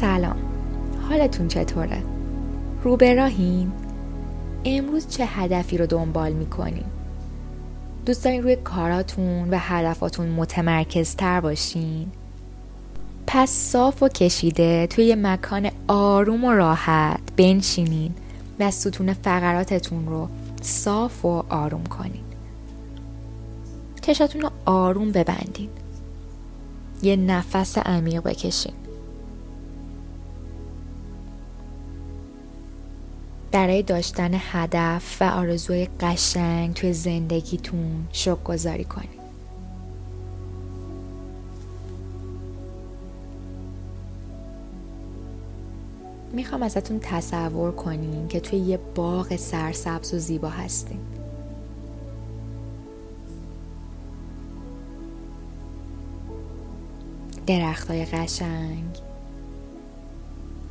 سلام حالتون چطوره؟ رو به راهین؟ امروز چه هدفی رو دنبال می‌کنین؟ دوست دارین روی کاراتون و هدفاتون متمرکز تر باشین؟ پس صاف و کشیده توی یه مکان آروم و راحت بنشینین و ستون فقراتتون رو صاف و آروم کنین چشاتون رو آروم ببندین یه نفس عمیق بکشین برای داشتن هدف و آرزوی قشنگ توی زندگیتون شک گذاری کنید می‌خوام ازتون تصور کنین که توی یه باغ سرسبز و زیبا هستین. درختای قشنگ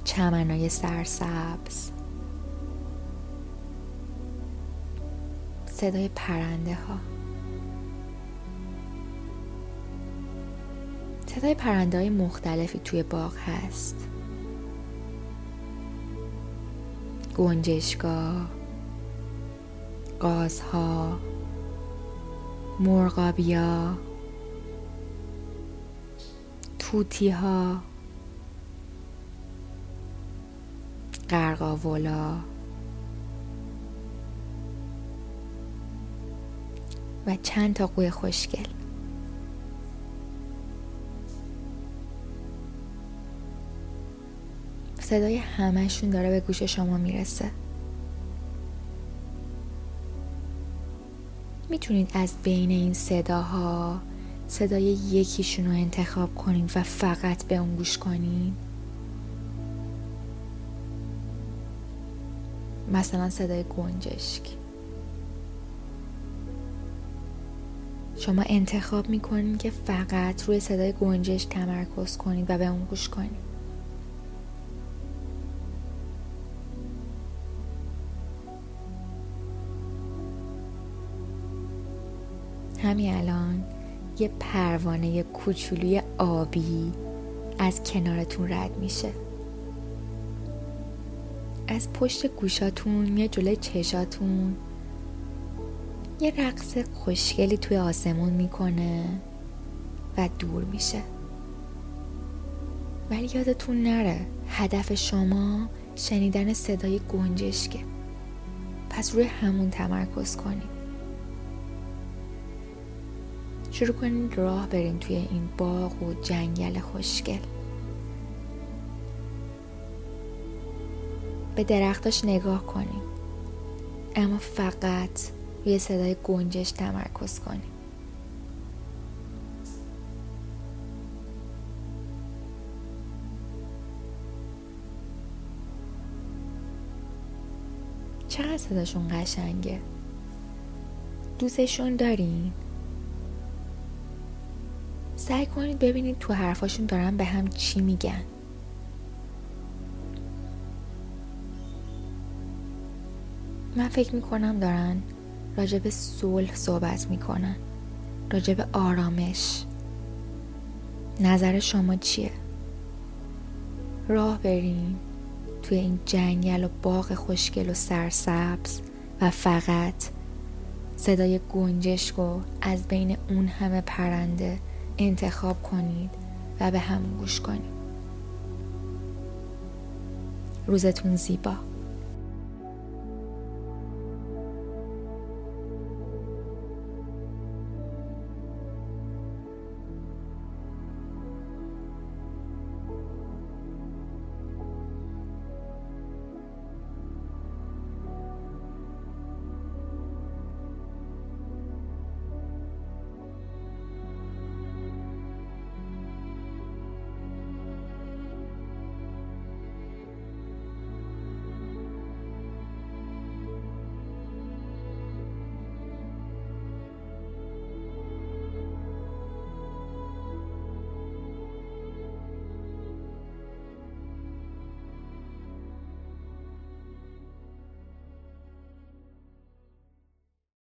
چمنای سرسبز. صدای پرنده ها. صدای پرنده های مختلفی توی باغ هست. گنجشگاه گازها مرغابیا توتی ها قرقاولا و چند تا قوی خوشگل. صدای همهشون داره به گوش شما می‌رسه. می‌تونید از بین این صداها صدای یکیشون رو انتخاب کنید و فقط به اون گوش کنید مثلا صدای گنجشک. شما انتخاب می‌کنید که فقط روی صدای گنجشک تمرکز کنید و به اون گوش کنید همین الان یه پروانه کوچولوی آبی از کنارتون رد میشه. از پشت گوشاتون یا جلوی چشاتون یه رقص خوشگلی توی آسمون می‌کنه و دور میشه. ولی یادتون نره هدف شما شنیدن صدای گنجشکه. پس روی همون تمرکز کنید. شروع کنید راه برین توی این باغ و جنگل خوشگل. به درختاش نگاه کنید. اما فقط روی صدای گنجش تمرکز کنید چقدر صداشون قشنگه؟ دوستشون دارین؟ سعی کنید ببینید تو حرفاشون دارن به هم چی میگن. من فکر می‌کنم دارن راجب صلح صحبت می‌کنن. راجب آرامش. نظر شما چیه؟ راه بریم. توی این جنگل و باغ خوشگل و سرسبز و فقط. صدای گنجشک و از بین اون همه پرنده انتخاب کنید و به همون گوش کنید. روزتون زیبا.